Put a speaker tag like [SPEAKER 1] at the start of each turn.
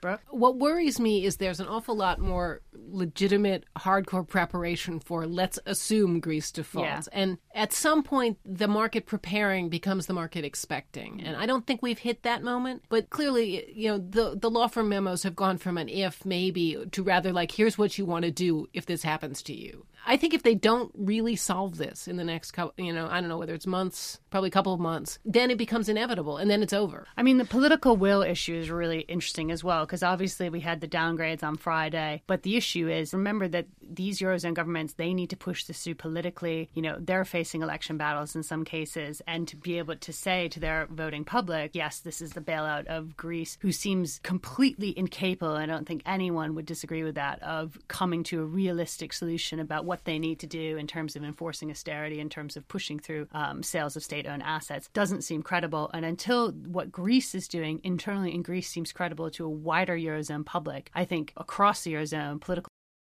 [SPEAKER 1] Brooke?
[SPEAKER 2] What worries me is there's an awful lot more legitimate, hardcore preparation for let's assume Greece defaults.
[SPEAKER 1] Yeah.
[SPEAKER 2] And at some point, the market preparing becomes the market expecting. And I don't think we've hit that moment. But clearly, you know, the, the law firm memos have gone from an if, maybe, to rather like, here's what you want to do if this happens to you. I think if they don't really solve this in the next couple, you know, I don't know whether it's months, probably a couple of months, then it becomes inevitable and then it's over.
[SPEAKER 1] I mean, the political will issue is really interesting as well, because obviously we had the downgrades on Friday. But the issue is remember that these Eurozone governments, they need to push this through politically. You know, they're facing election battles in some cases. And to be able to say to their voting public, yes, this is the bailout of Greece, who seems completely incapable, I don't think anyone would disagree with that, of coming to a realistic solution about what they need to do in terms of enforcing austerity, in terms of pushing through um, sales of state owned assets, doesn't seem credible. And until what Greece is doing internally in Greece seems credible to a wider Eurozone public, I think across the Eurozone, political